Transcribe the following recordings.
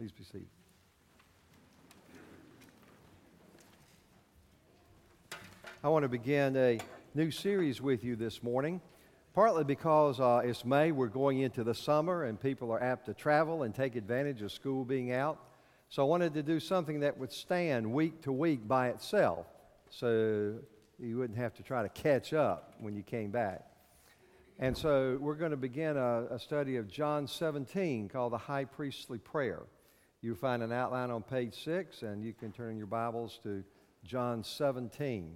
Please be seated. I want to begin a new series with you this morning, partly because uh, it's May, we're going into the summer, and people are apt to travel and take advantage of school being out. So I wanted to do something that would stand week to week by itself, so you wouldn't have to try to catch up when you came back. And so we're going to begin a, a study of John 17 called the High Priestly Prayer. You'll find an outline on page 6, and you can turn your Bibles to John 17.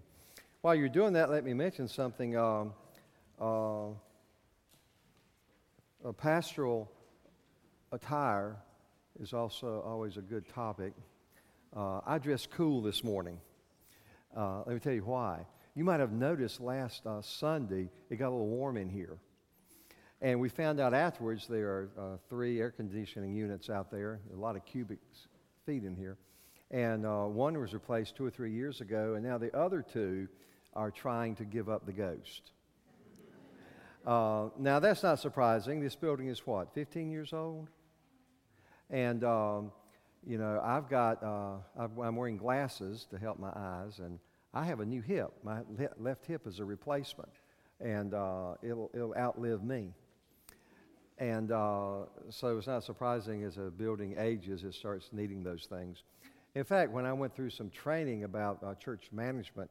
While you're doing that, let me mention something. Um, uh, a pastoral attire is also always a good topic. Uh, I dressed cool this morning. Uh, let me tell you why. You might have noticed last uh, Sunday it got a little warm in here. And we found out afterwards there are uh, three air conditioning units out there, a lot of cubic feet in here. And uh, one was replaced two or three years ago, and now the other two are trying to give up the ghost. Uh, now, that's not surprising. This building is what, 15 years old? And, um, you know, I've got, uh, I'm wearing glasses to help my eyes, and I have a new hip. My left hip is a replacement, and uh, it'll, it'll outlive me. And uh, so it's not surprising as a building ages, it starts needing those things. In fact, when I went through some training about uh, church management,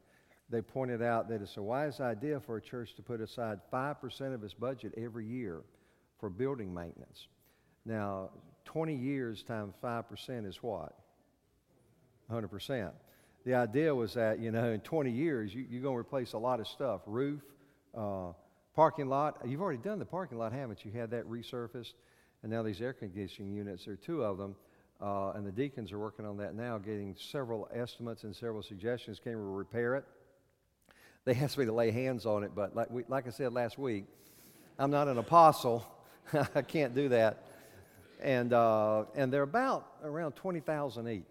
they pointed out that it's a wise idea for a church to put aside 5% of its budget every year for building maintenance. Now, 20 years times 5% is what? 100%. The idea was that, you know, in 20 years, you, are going to replace a lot of stuff roof, uh, parking lot. You've already done the parking lot, haven't you? Had that resurfaced. And now these air conditioning units, there are two of them. Uh, and the deacons are working on that now, getting several estimates and several suggestions. Can we repair it? they asked me to lay hands on it, but like, we, like I said last week, I'm not an apostle. I can't do that. And, uh, and they're about around 20,000 each.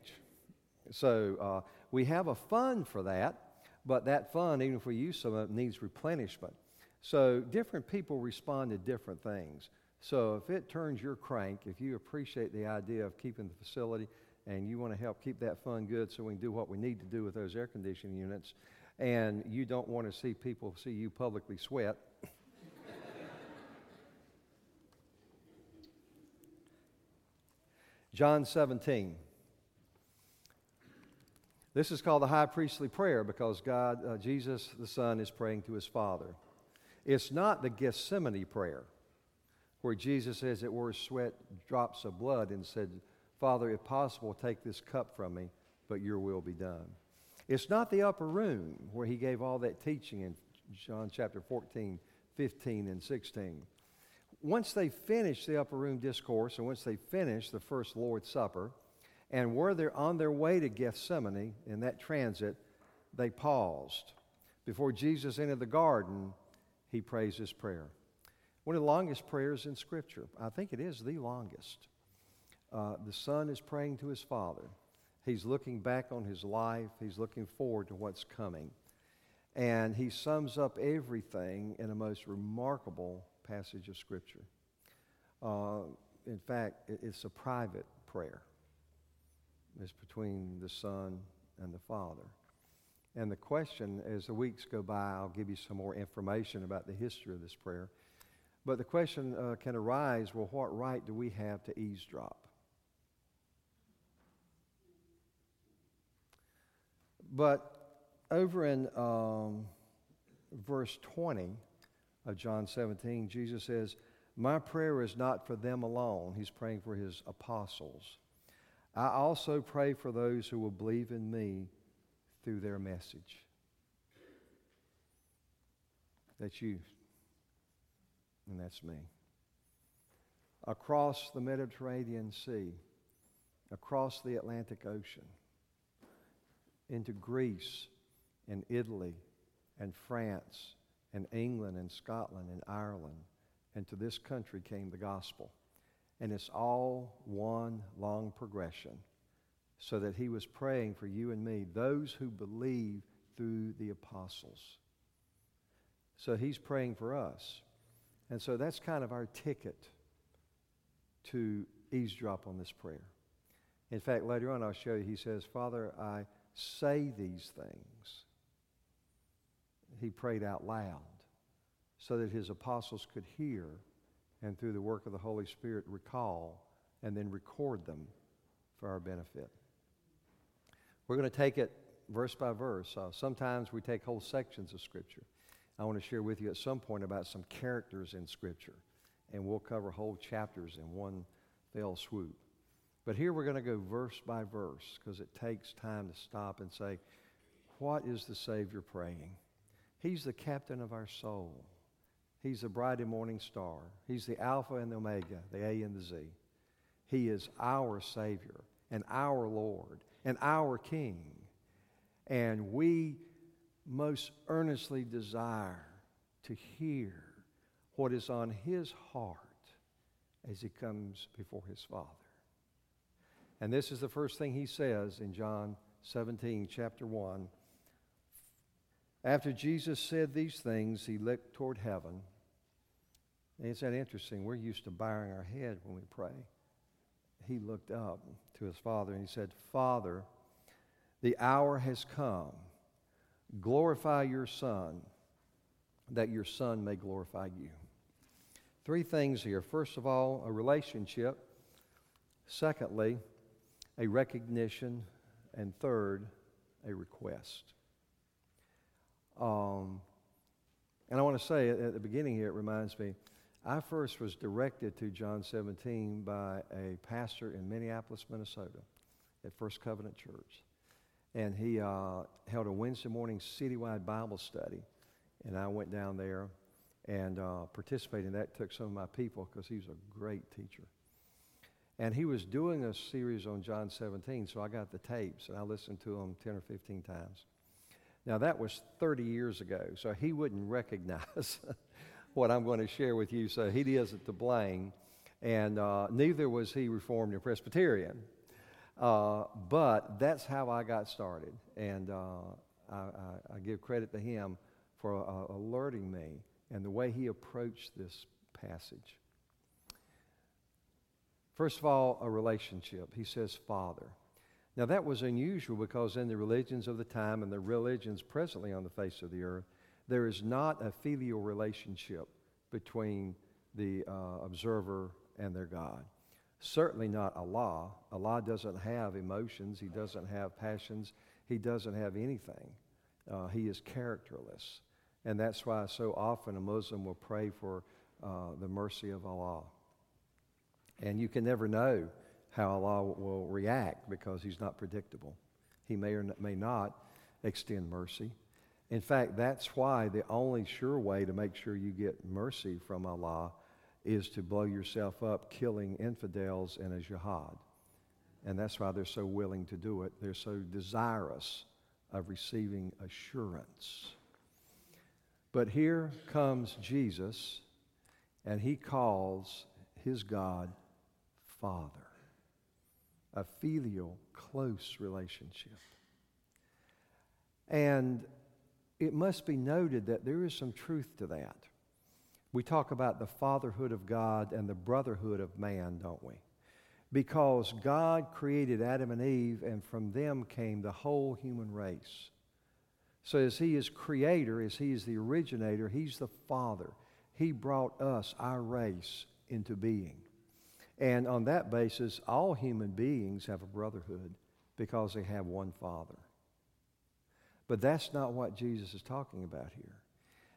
So uh, we have a fund for that, but that fund, even if we use some of it, needs replenishment. So different people respond to different things. So if it turns your crank, if you appreciate the idea of keeping the facility and you want to help keep that fund good so we can do what we need to do with those air conditioning units, and you don't want to see people see you publicly sweat. John 17. This is called the high priestly prayer because God, uh, Jesus the Son, is praying to his Father. It's not the Gethsemane prayer where Jesus says, it were sweat drops of blood and said, Father, if possible, take this cup from me, but your will be done. It's not the upper room where he gave all that teaching in John chapter 14, 15, and 16. Once they finished the upper room discourse, and once they finished the first Lord's Supper, and were they on their way to Gethsemane in that transit, they paused. Before Jesus entered the garden, he prays this prayer. One of the longest prayers in Scripture. I think it is the longest. Uh, the Son is praying to his Father. He's looking back on his life, he's looking forward to what's coming. And he sums up everything in a most remarkable passage of Scripture. Uh, in fact, it's a private prayer. It's between the Son and the Father. And the question, as the weeks go by, I'll give you some more information about the history of this prayer. But the question uh, can arise well, what right do we have to eavesdrop? But over in um, verse 20 of John 17, Jesus says, My prayer is not for them alone. He's praying for his apostles. I also pray for those who will believe in me through their message. That's you, and that's me. Across the Mediterranean Sea, across the Atlantic Ocean, into Greece and Italy and France and England and Scotland and Ireland. And to this country came the gospel. And it's all one long progression so that he was praying for you and me, those who believe through the apostles. So he's praying for us. And so that's kind of our ticket to eavesdrop on this prayer. In fact, later on, I'll show you, he says, Father, I say these things. He prayed out loud so that his apostles could hear and through the work of the Holy Spirit recall and then record them for our benefit. We're going to take it verse by verse. Uh, sometimes we take whole sections of Scripture. I want to share with you at some point about some characters in Scripture, and we'll cover whole chapters in one fell swoop. But here we're going to go verse by verse because it takes time to stop and say, What is the Savior praying? He's the captain of our soul. He's the bright and morning star. He's the Alpha and the Omega, the A and the Z. He is our Savior and our Lord and our King. And we most earnestly desire to hear what is on His heart as He comes before His Father. And this is the first thing He says in John 17, chapter 1. After Jesus said these things, He looked toward heaven. And it's that interesting. We're used to bowing our head when we pray. He looked up to his father and he said, Father, the hour has come. Glorify your Son, that your Son may glorify you. Three things here. First of all, a relationship. Secondly, a recognition. And third, a request. Um, and I want to say at the beginning here, it reminds me, I first was directed to John 17 by a pastor in Minneapolis, Minnesota, at First Covenant Church and he uh, held a Wednesday morning citywide Bible study. And I went down there and uh, participated in that. Took some of my people because he was a great teacher. And he was doing a series on John 17, so I got the tapes and I listened to them 10 or 15 times. Now, that was 30 years ago, so he wouldn't recognize what I'm going to share with you, so he isn't to blame. And uh, neither was he Reformed or Presbyterian. Uh, but that's how I got started. And uh, I, I, I, give credit to him for uh, alerting me and the way he approached this passage. First of all, a relationship. He says, Father. Now, that was unusual because in the religions of the time and the religions presently on the face of the earth, there is not a filial relationship between the uh, observer and their God. Certainly not Allah. Allah doesn't have emotions, He doesn't have passions, He doesn't have anything. Uh, he is characterless. And that's why so often a Muslim will pray for uh, the mercy of Allah. And you can never know how Allah will react because He's not predictable. He may or may not extend mercy. In fact, that's why the only sure way to make sure you get mercy from Allah is to blow yourself up killing infidels in a jihad. And that's why they're so willing to do it. They're so desirous of receiving assurance. But here comes Jesus, and he calls his God Father, a filial, close relationship. And it must be noted that there is some truth to that we talk about the fatherhood of God and the brotherhood of man, don't we? Because God created Adam and Eve, and from them came the whole human race. So, as He is creator, as He is the originator, He's the Father. He brought us, our race, into being. And on that basis, all human beings have a brotherhood because they have one Father. But that's not what Jesus is talking about here.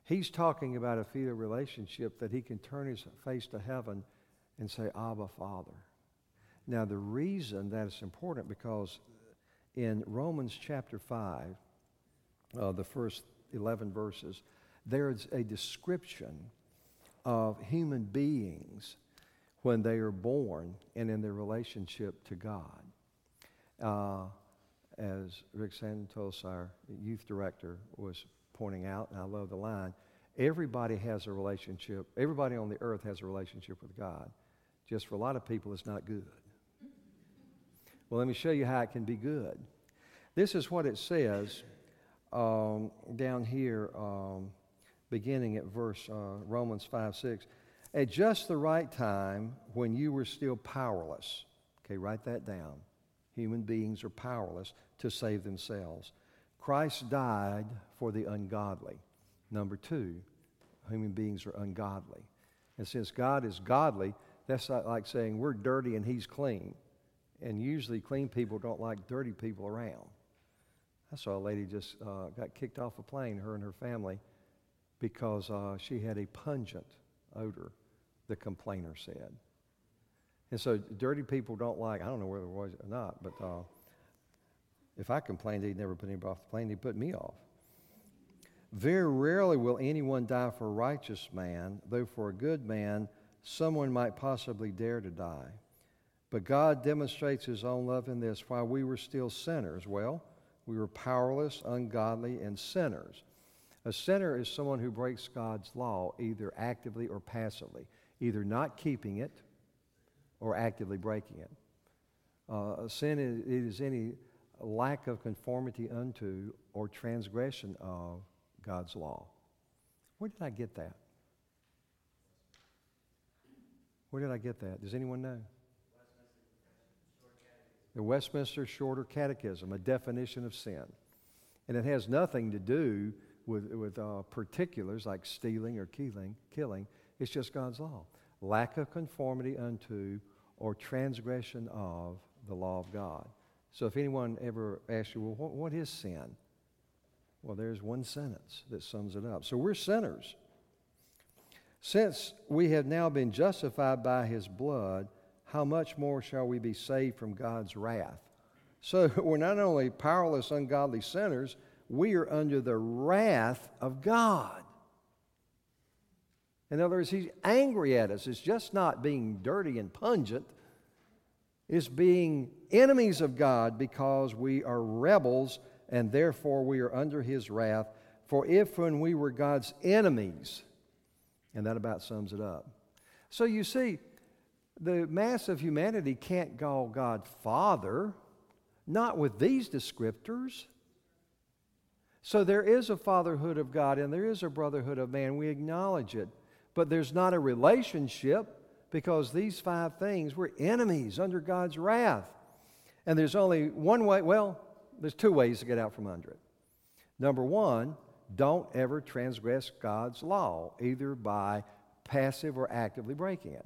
He's talking about a filial relationship that he can turn his face to heaven and say, Abba, Father. Now, the reason that is important because in Romans chapter 5, uh, the first 11 verses, there's a description of human beings when they are born and in their relationship to God. Uh, as Rick Santos, our youth director, was pointing out, and I love the line everybody has a relationship, everybody on the earth has a relationship with God. Just for a lot of people, it's not good. Well, let me show you how it can be good. This is what it says um, down here, um, beginning at verse uh, Romans 5 6. At just the right time, when you were still powerless, okay, write that down. Human beings are powerless to save themselves. Christ died for the ungodly. Number two, human beings are ungodly. And since God is godly, that's not like saying we're dirty and He's clean. And usually, clean people don't like dirty people around. I saw a lady just uh, got kicked off a plane, her and her family, because uh, she had a pungent odor, the complainer said. And so, dirty people don't like, I don't know whether it was or not, but uh, if I complained, they'd never put anybody off the plane, they'd put me off. Very rarely will anyone die for a righteous man, though for a good man, someone might possibly dare to die. But God demonstrates his own love in this while we were still sinners. Well, we were powerless, ungodly, and sinners. A sinner is someone who breaks God's law either actively or passively, either not keeping it or actively breaking it. Uh, sin is, is any lack of conformity unto or transgression of God's law. Where did I get that? Where did I get that? Does anyone know? The Westminster Shorter Catechism, a definition of sin. And it has nothing to do with, with uh, particulars like stealing or killing, killing. It's just God's law. Lack of conformity unto or transgression of the law of God. So if anyone ever asks you, well, what, what is sin? Well, there's one sentence that sums it up. So we're sinners. Since we have now been justified by his blood, how much more shall we be saved from God's wrath? So we're not only powerless, ungodly sinners, we are under the wrath of God. In other words, he's angry at us. It's just not being dirty and pungent, it's being enemies of God because we are rebels and therefore we are under his wrath. For if when we were God's enemies, and that about sums it up. So you see, the mass of humanity can't call God Father, not with these descriptors. So there is a fatherhood of God and there is a brotherhood of man. We acknowledge it. But there's not a relationship because these five things were enemies under God's wrath. And there's only one way, well, there's two ways to get out from under it. Number one, don't ever transgress God's law, either by passive or actively breaking it.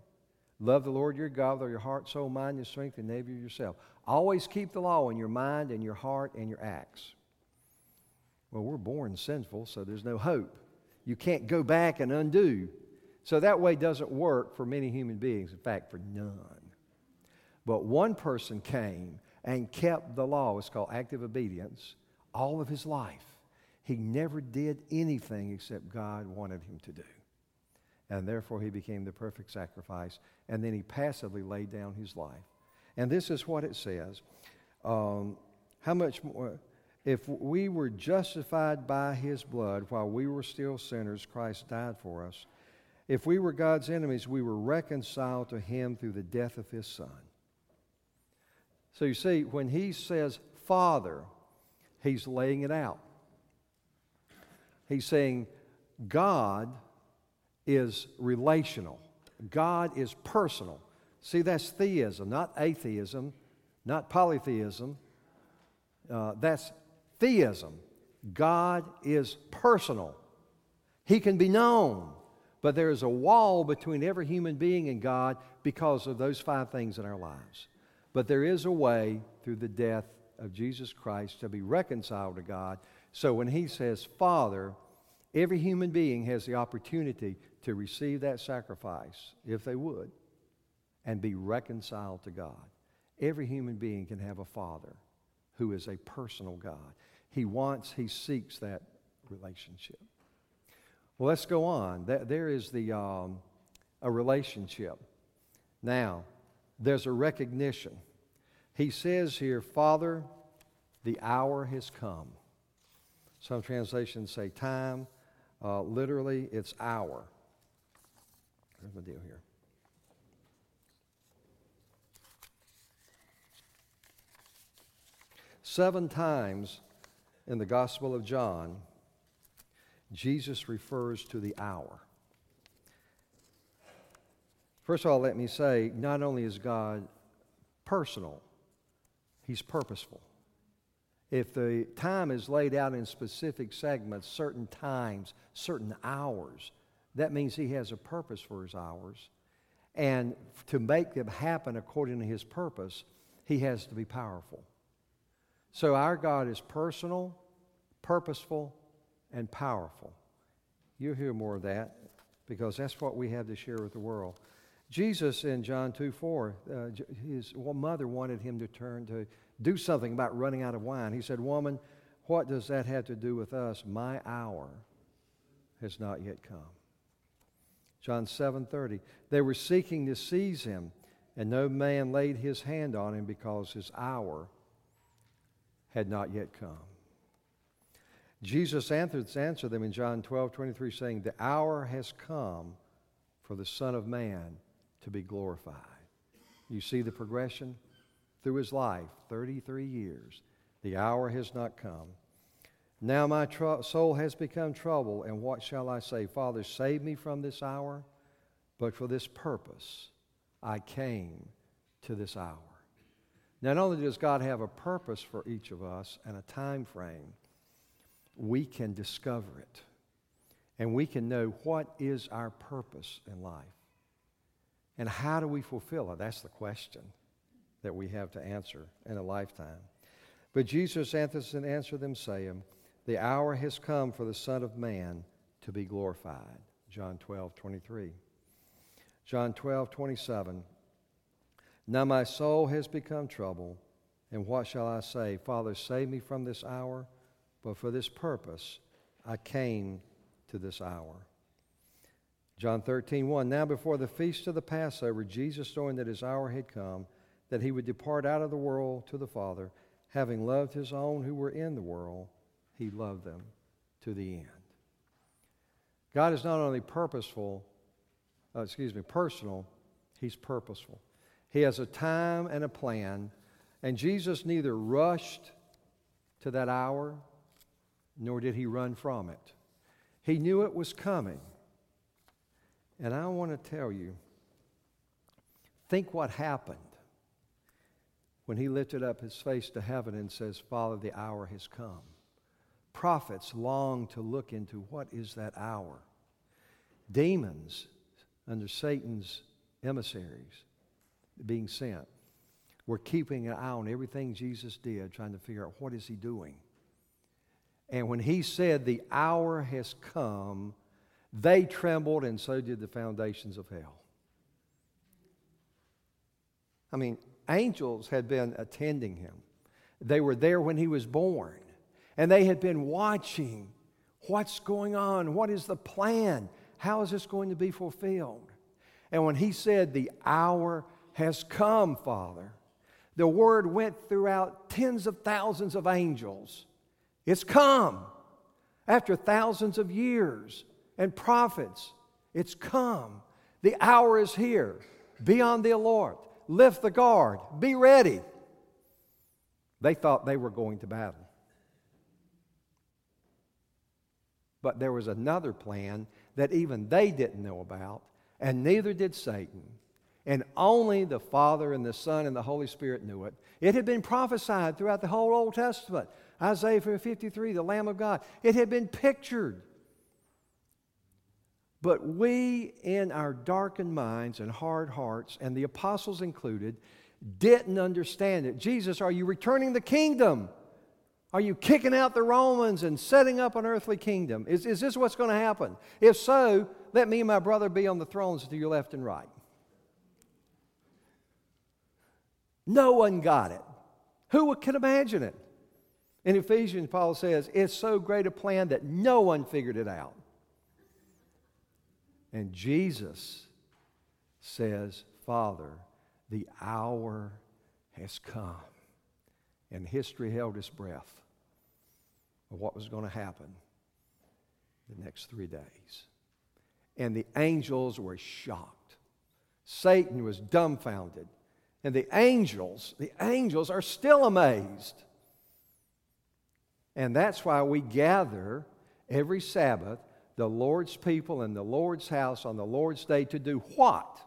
Love the Lord your God with all your heart, soul, mind, and strength, and neighbor yourself. Always keep the law in your mind and your heart and your acts. Well, we're born sinful, so there's no hope. You can't go back and undo. So that way doesn't work for many human beings, in fact, for none. But one person came and kept the law. It's called active obedience all of his life. He never did anything except God wanted him to do. And therefore, he became the perfect sacrifice. And then he passively laid down his life. And this is what it says um, How much more? If we were justified by his blood while we were still sinners, Christ died for us. If we were God's enemies, we were reconciled to him through the death of his son. So you see, when he says Father, he's laying it out. He's saying God is relational, God is personal. See, that's theism, not atheism, not polytheism. Uh, that's theism. God is personal. He can be known, but there is a wall between every human being and God because of those five things in our lives. But there is a way through the death of Jesus Christ to be reconciled to God. So when he says Father, every human being has the opportunity to receive that sacrifice, if they would, and be reconciled to God. Every human being can have a Father who is a personal God. He wants, he seeks that relationship. Well, let's go on. There is the, um, a relationship. Now, there's a recognition. He says here, Father, the hour has come. Some translations say time. Uh, literally, it's hour. Here's the deal here. Seven times in the Gospel of John, Jesus refers to the hour. First of all, let me say not only is God personal, He's purposeful. If the time is laid out in specific segments, certain times, certain hours, that means He has a purpose for His hours. And to make them happen according to His purpose, He has to be powerful. So our God is personal, purposeful, and powerful. You'll hear more of that because that's what we have to share with the world. Jesus in John 2 4, uh, his mother wanted him to turn to do something about running out of wine. He said, Woman, what does that have to do with us? My hour has not yet come. John 7:30 They were seeking to seize him and no man laid his hand on him because his hour had not yet come. Jesus answered, them in John 12, 23, saying, The hour has come for the Son of Man to be glorified. You see the progression through his life 33 years. The hour has not come. Now my tr- soul has become troubled, and what shall I say? Father, save me from this hour, but for this purpose I came to this hour. Not only does God have a purpose for each of us and a time frame, we can discover it. And we can know what is our purpose in life. And how do we fulfill it? That's the question that we have to answer in a lifetime. But Jesus answered them, saying, The hour has come for the Son of Man to be glorified. John 12, 23. John 12, 27. Now my soul has become troubled, and what shall I say? Father, save me from this hour, but for this purpose I came to this hour. John 13, 1. Now before the feast of the Passover, Jesus, knowing that his hour had come, that he would depart out of the world to the Father, having loved his own who were in the world, he loved them to the end. God is not only purposeful, uh, excuse me, personal, he's purposeful. He has a time and a plan, and Jesus neither rushed to that hour nor did he run from it. He knew it was coming. And I want to tell you think what happened when he lifted up his face to heaven and says, Father, the hour has come. Prophets long to look into what is that hour. Demons under Satan's emissaries being sent were keeping an eye on everything Jesus did, trying to figure out what is he doing. And when he said, The hour has come, they trembled, and so did the foundations of hell. I mean, angels had been attending him. They were there when he was born, and they had been watching what's going on, what is the plan, how is this going to be fulfilled. And when he said, The hour has come, Father. The word went throughout tens of thousands of angels. It's come. After thousands of years and prophets, it's come. The hour is here. Be on the alert. Lift the guard. Be ready. They thought they were going to battle. But there was another plan that even they didn't know about, and neither did Satan and only the Father and the Son and the Holy Spirit knew it. It had been prophesied throughout the whole Old Testament. Isaiah 53, the Lamb of God. It had been pictured. But we, in our darkened minds and hard hearts, and the apostles included, didn't understand it. Jesus, are you returning the kingdom? Are you kicking out the Romans and setting up an earthly kingdom? Is, is this what's going to happen? If so, let me and my brother be on the thrones to your left and right. No one got it. Who can imagine it? In Ephesians, Paul says, it's so great a plan that no one figured it out. And Jesus says, Father, the hour has come. And history held its breath of what was going to happen the next three days. And the angels were shocked. Satan was dumbfounded. And the angels, the angels are still amazed. And that's why we gather every Sabbath, the Lord's people in the Lord's house on the Lord's day to do what?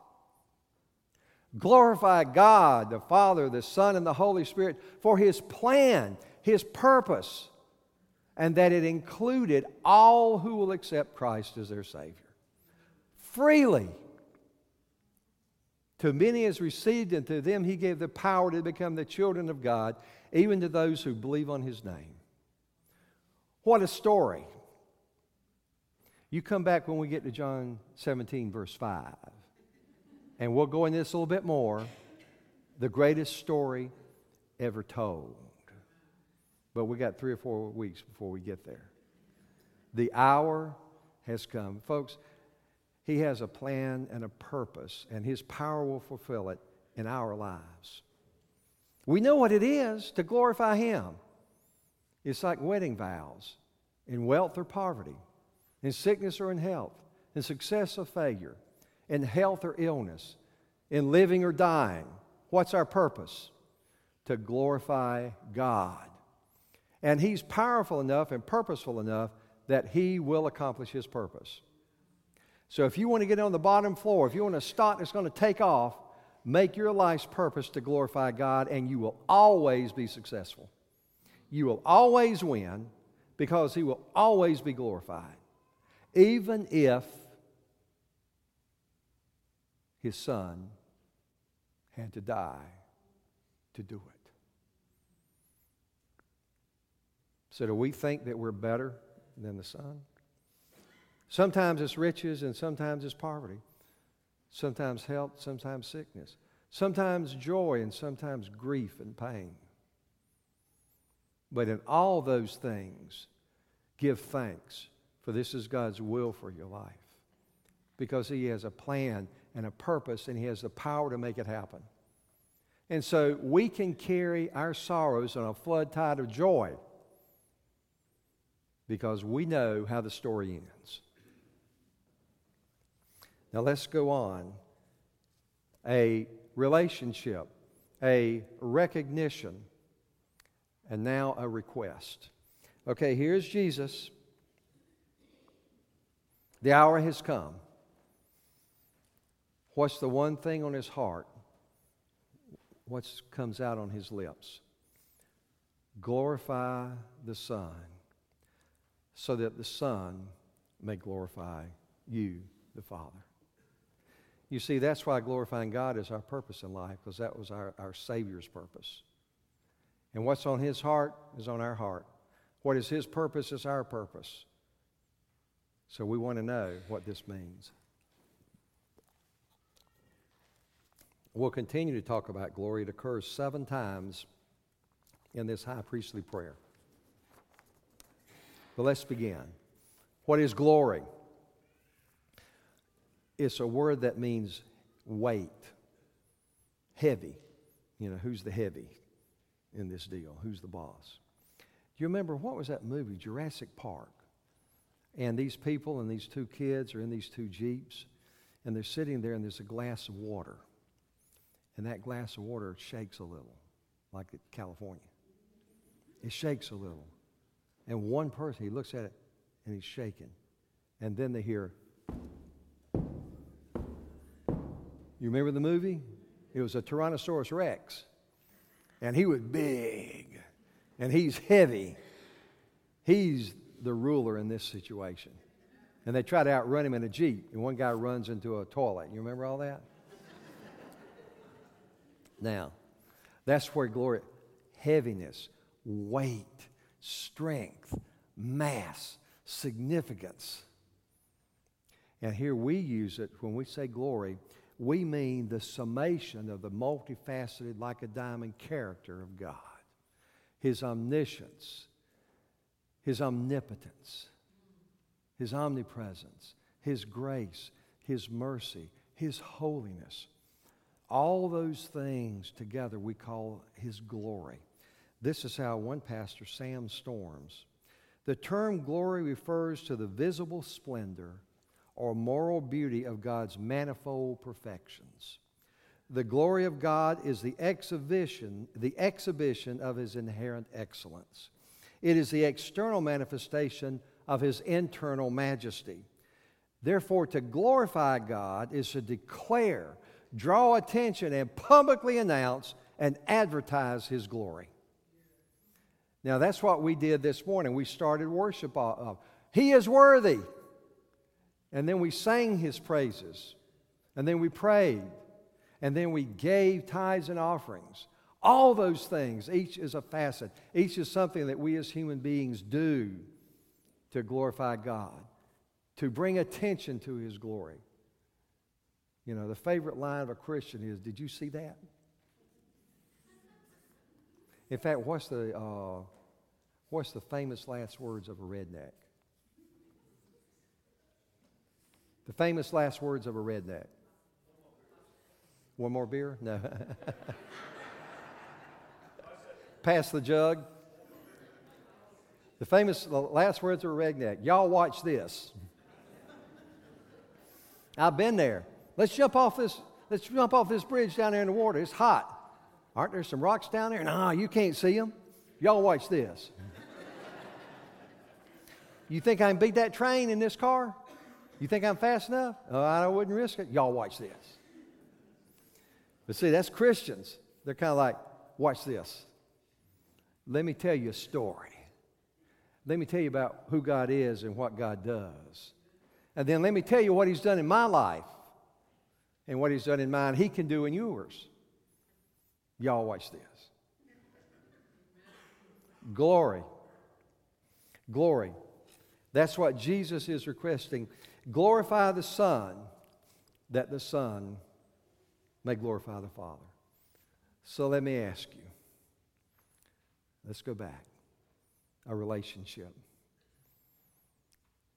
Glorify God, the Father, the Son, and the Holy Spirit for His plan, His purpose, and that it included all who will accept Christ as their Savior. Freely. To many as received, and to them He gave the power to become the children of God, even to those who believe on His name. What a story. You come back when we get to John 17, verse 5 and we'll go into this a little bit more, the greatest story ever told. But we got three or four weeks before we get there. The hour has come. Folks, He has a plan and a purpose, and His power will fulfill it in our lives. We know what it is to glorify Him. It's like wedding vows in wealth or poverty, in sickness or in health, in success or failure in health or illness, in living or dying. What's our purpose? To glorify God. And He's powerful enough and purposeful enough that He will accomplish His purpose. So if you want to get on the bottom floor, if you want a stock that's going to take off, make your life's purpose to glorify God, and you will always be successful. You will always win because He will always be glorified. Even if his son had to die to do it. So, do we think that we're better than the son? Sometimes it's riches and sometimes it's poverty. Sometimes health, sometimes sickness. Sometimes joy and sometimes grief and pain. But in all those things, give thanks, for this is God's will for your life. Because He has a plan and a purpose, and He has the power to make it happen. And so we can carry our sorrows on a flood tide of joy because we know how the story ends. Now let's go on. A relationship, a recognition, and now a request. Okay, here's Jesus. The hour has come. What's the one thing on his heart? What comes out on his lips? Glorify the Son, so that the Son may glorify you, the Father. You see, that's why glorifying God is our purpose in life, because that was our, our Savior's purpose. And what's on His heart is on our heart. What is His purpose is our purpose. So we want to know what this means. We'll continue to talk about glory. It occurs seven times in this high priestly prayer. But let's begin. What is glory? It's a word that means weight, heavy. You know, who's the heavy in this deal? Who's the boss? Do you remember what was that movie, Jurassic Park? And these people and these two kids are in these two Jeeps, and they're sitting there, and there's a glass of water and that glass of water shakes a little, like California. It shakes a little. And one person, he looks at it and he's shaking. And then they hear, You remember the movie? It was a Tyrannosaurus Rex. And he was big. And he's heavy. He's the ruler in this situation. And they try to outrun him in a Jeep. And one guy runs into a toilet. You remember all that? Now, that's where glory, heaviness, weight, strength, mass, significance. And here we use it when we say glory, we mean the summation of the multifaceted, like a diamond character of God. His omniscience, His omnipotence, His omnipresence, His grace, His mercy, His holiness, all those things together we call his glory. This is how one pastor, Sam Storms, the term glory refers to the visible splendor or moral beauty of God's manifold perfections. The glory of God is the exhibition, the exhibition of his inherent excellence. It is the external manifestation of his internal majesty. Therefore, to glorify God is to declare draw attention, and publicly announce and advertise His glory. Now, that's what we did this morning. We started worship of. He is worthy. And then we sang His praises. And then we prayed. And then we gave tithes and offerings. All those things, each is a facet. Each is something that we as human beings do to glorify God, to bring attention to His glory. You know, the favorite line of a Christian is, Did you see that? In fact, what's the, uh, what's the famous last words of a redneck? The famous last words of a redneck. One more beer? No. Pass the jug. The famous last words of a redneck. Y'all watch this. I've been there. Let's jump off this. Let's jump off this bridge down there in the water. It's hot. Aren't there some rocks down there? No, you can't see them. Y'all watch this. you think I can beat that train in this car? You think I'm fast enough? Oh, I wouldn't risk it. Y'all watch this. But see, that's Christians. They're kind of like, watch this. Let me tell you a story. Let me tell you about who God is and what God does. And then let me tell you what He's done in my life and what He's done in mine, He can do in yours. Y'all watch this. Glory. Glory. That's what Jesus is requesting. Glorify the Son, that the Son may glorify the Father. So let me ask you let's go back. A relationship.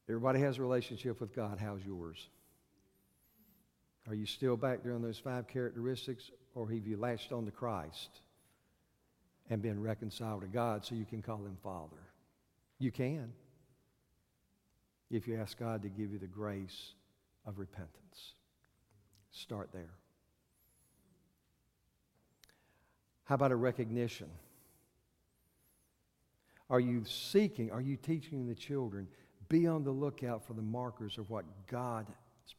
Everybody has a relationship with God. How's yours? Are you still back there on those five characteristics, or have you latched on to Christ and been reconciled to God so you can call Him Father? You can if you ask God to give you the grace of repentance. Start there. How about a recognition? Are you seeking, are you teaching the children? Be on the lookout for the markers of what God's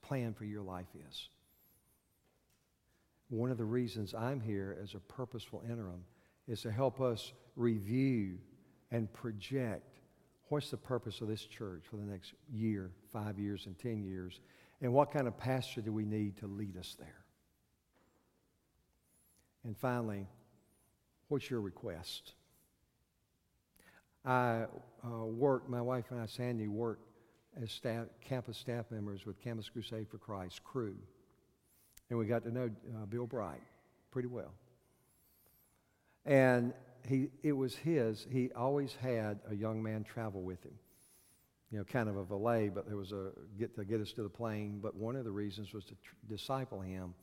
plan for your life is. One of the reasons I'm here as a purposeful interim is to help us review and project what's the purpose of this church for the next year, five years, and 10 years, and what kind of pastor do we need to lead us there. And finally, what's your request? I uh, work, my wife and I, Sandy, work as staff, campus staff members with Campus Crusade for Christ, Cru. And we got to know uh, Bill Bright pretty well. And he, it was his, he always had a young man travel with him. You know, kind of a valet, but there was a get to get us to the plane. But one of the reasons was to tr- disciple him,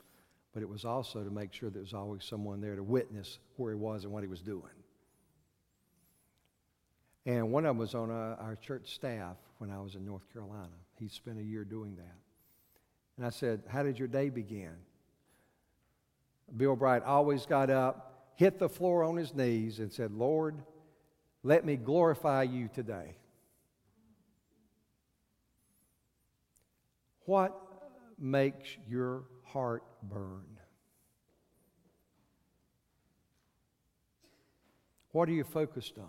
but it was also to make sure there was always someone there to witness where he was and what he was doing. And one of them was on a, uh, our church staff when I was in North Carolina. He spent a year doing that. And I said, How did your day begin? Bill Bright always got up, hit the floor on his knees, and said, Lord, let me glorify you today. What makes your heart burn? What are you focused on?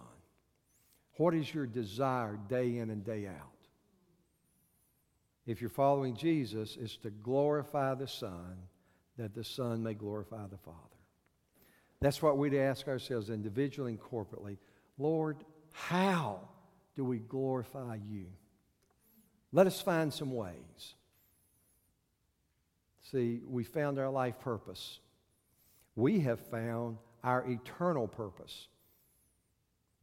What is your desire day in and day out? if you're following Jesus, is to glorify the Son, that the Son may glorify the Father. That's what we'd ask ourselves individually and corporately. Lord, how do we glorify you? Let us find some ways. See, we found our life purpose. We have found our eternal purpose.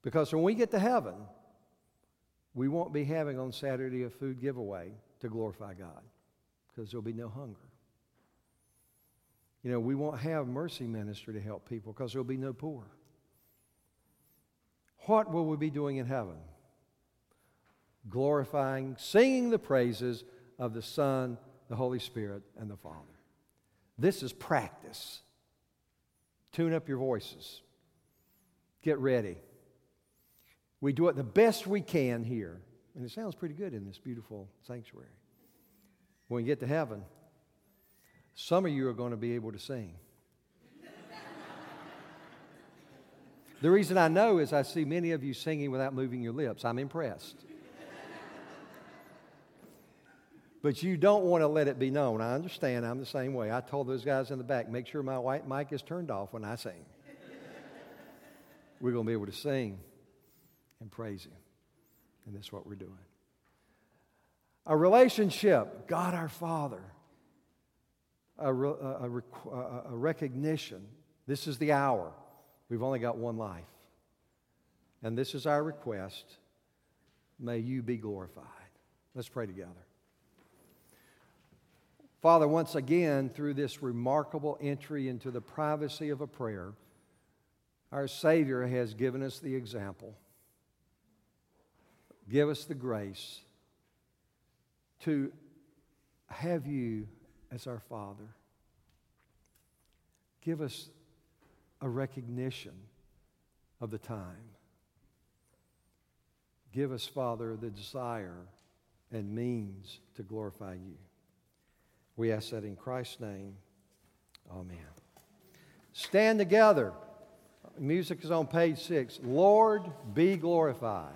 Because when we get to heaven, we won't be having on Saturday a food giveaway to glorify God because there'll be no hunger. You know, we won't have mercy ministry to help people because there'll be no poor. What will we be doing in heaven? Glorifying, singing the praises of the Son, the Holy Spirit, and the Father. This is practice. Tune up your voices. Get ready. We do it the best we can here and it sounds pretty good in this beautiful sanctuary. When we get to heaven, Some of you are going to be able to sing. the reason I know is I see many of you singing without moving your lips. I'm impressed. but you don't want to let it be known. I understand. I'm the same way. I told those guys in the back, make sure my white mic is turned off when I sing. we're going to be able to sing and praise Him. And that's what we're doing. A relationship, God our Father, a, a, a recognition. This is the hour. We've only got one life. And this is our request. May you be glorified. Let's pray together. Father, once again, through this remarkable entry into the privacy of a prayer, our Savior has given us the example. Give us the grace to have you as our Father. Give us a recognition of the time. Give us, Father, the desire and means to glorify you. We ask that in Christ's name. Amen. Stand together. Music is on page six. Lord, be glorified.